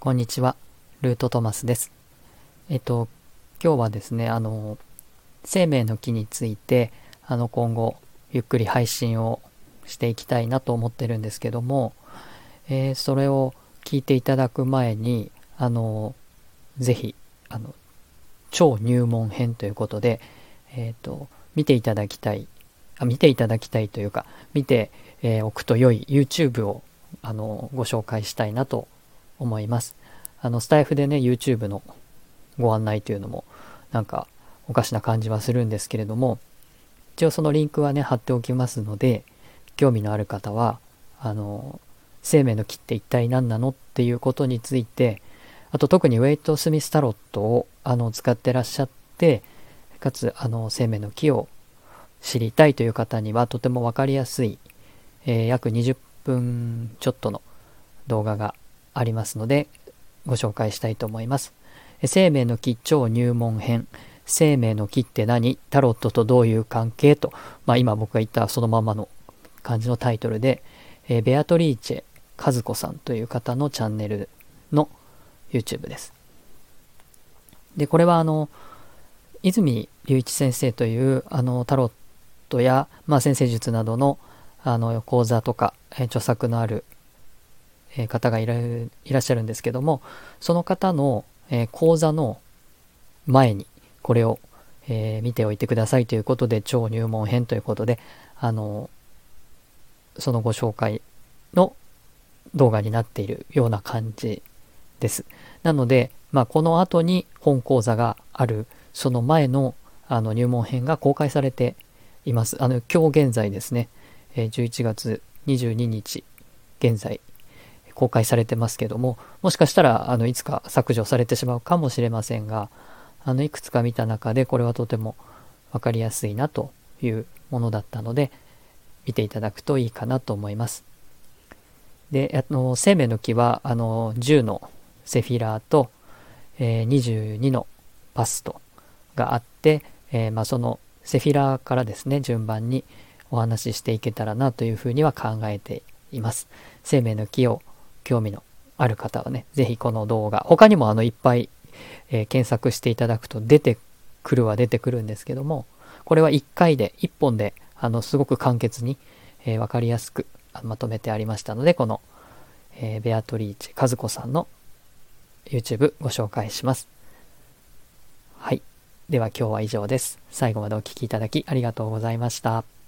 こんにちは、ルートトマスです。えっと、今日はですね、あの、生命の木について、あの、今後、ゆっくり配信をしていきたいなと思ってるんですけども、えー、それを聞いていただく前に、あの、ぜひ、あの、超入門編ということで、えっ、と、見ていただきたい、あ、見ていただきたいというか、見て、えー、おくと良い YouTube を、あの、ご紹介したいなと思います。思います。あの、スタイフでね、YouTube のご案内というのも、なんか、おかしな感じはするんですけれども、一応そのリンクはね、貼っておきますので、興味のある方は、あの、生命の木って一体何なのっていうことについて、あと特にウェイト・スミス・タロットをあの使ってらっしゃって、かつあの生命の木を知りたいという方にはとても分かりやすい、えー、約20分ちょっとの動画がありますので、ご紹介したいと思います。生命の木超入門編。生命の木って何？タロットとどういう関係と、まあ、今僕が言ったそのままの感じのタイトルで、えー、ベアトリーチェ和子さんという方のチャンネルの YouTube です。で、これはあの、泉隆一先生というあのタロットや、まあ、先生術などのあの講座とか、えー、著作のあるえ方がいらいらっしゃるんですけども、その方の、え講座の前にこれを、え見ておいてくださいということで、超入門編ということで、あの、そのご紹介の動画になっているような感じです。なので、まあ、この後に本講座がある、その前のあの入門編が公開されています。あの、今日現在ですね、え11月22日現在、公開されてますけども、もしかしたら、あの、いつか削除されてしまうかもしれませんが、あの、いくつか見た中で、これはとても分かりやすいなというものだったので、見ていただくといいかなと思います。で、あの、生命の木は、あの、10のセフィラーと、えー、22のパストがあって、えー、まあ、そのセフィラーからですね、順番にお話ししていけたらなというふうには考えています。生命の木を興味のある方はね、ぜひこの動画、他にもあのいっぱい、えー、検索していただくと出てくるは出てくるんですけども、これは1回で、1本で、あの、すごく簡潔に、えー、わかりやすくまとめてありましたので、この、えー、ベアトリーチ和子さんの YouTube ご紹介します。はい。では今日は以上です。最後までお聴きいただきありがとうございました。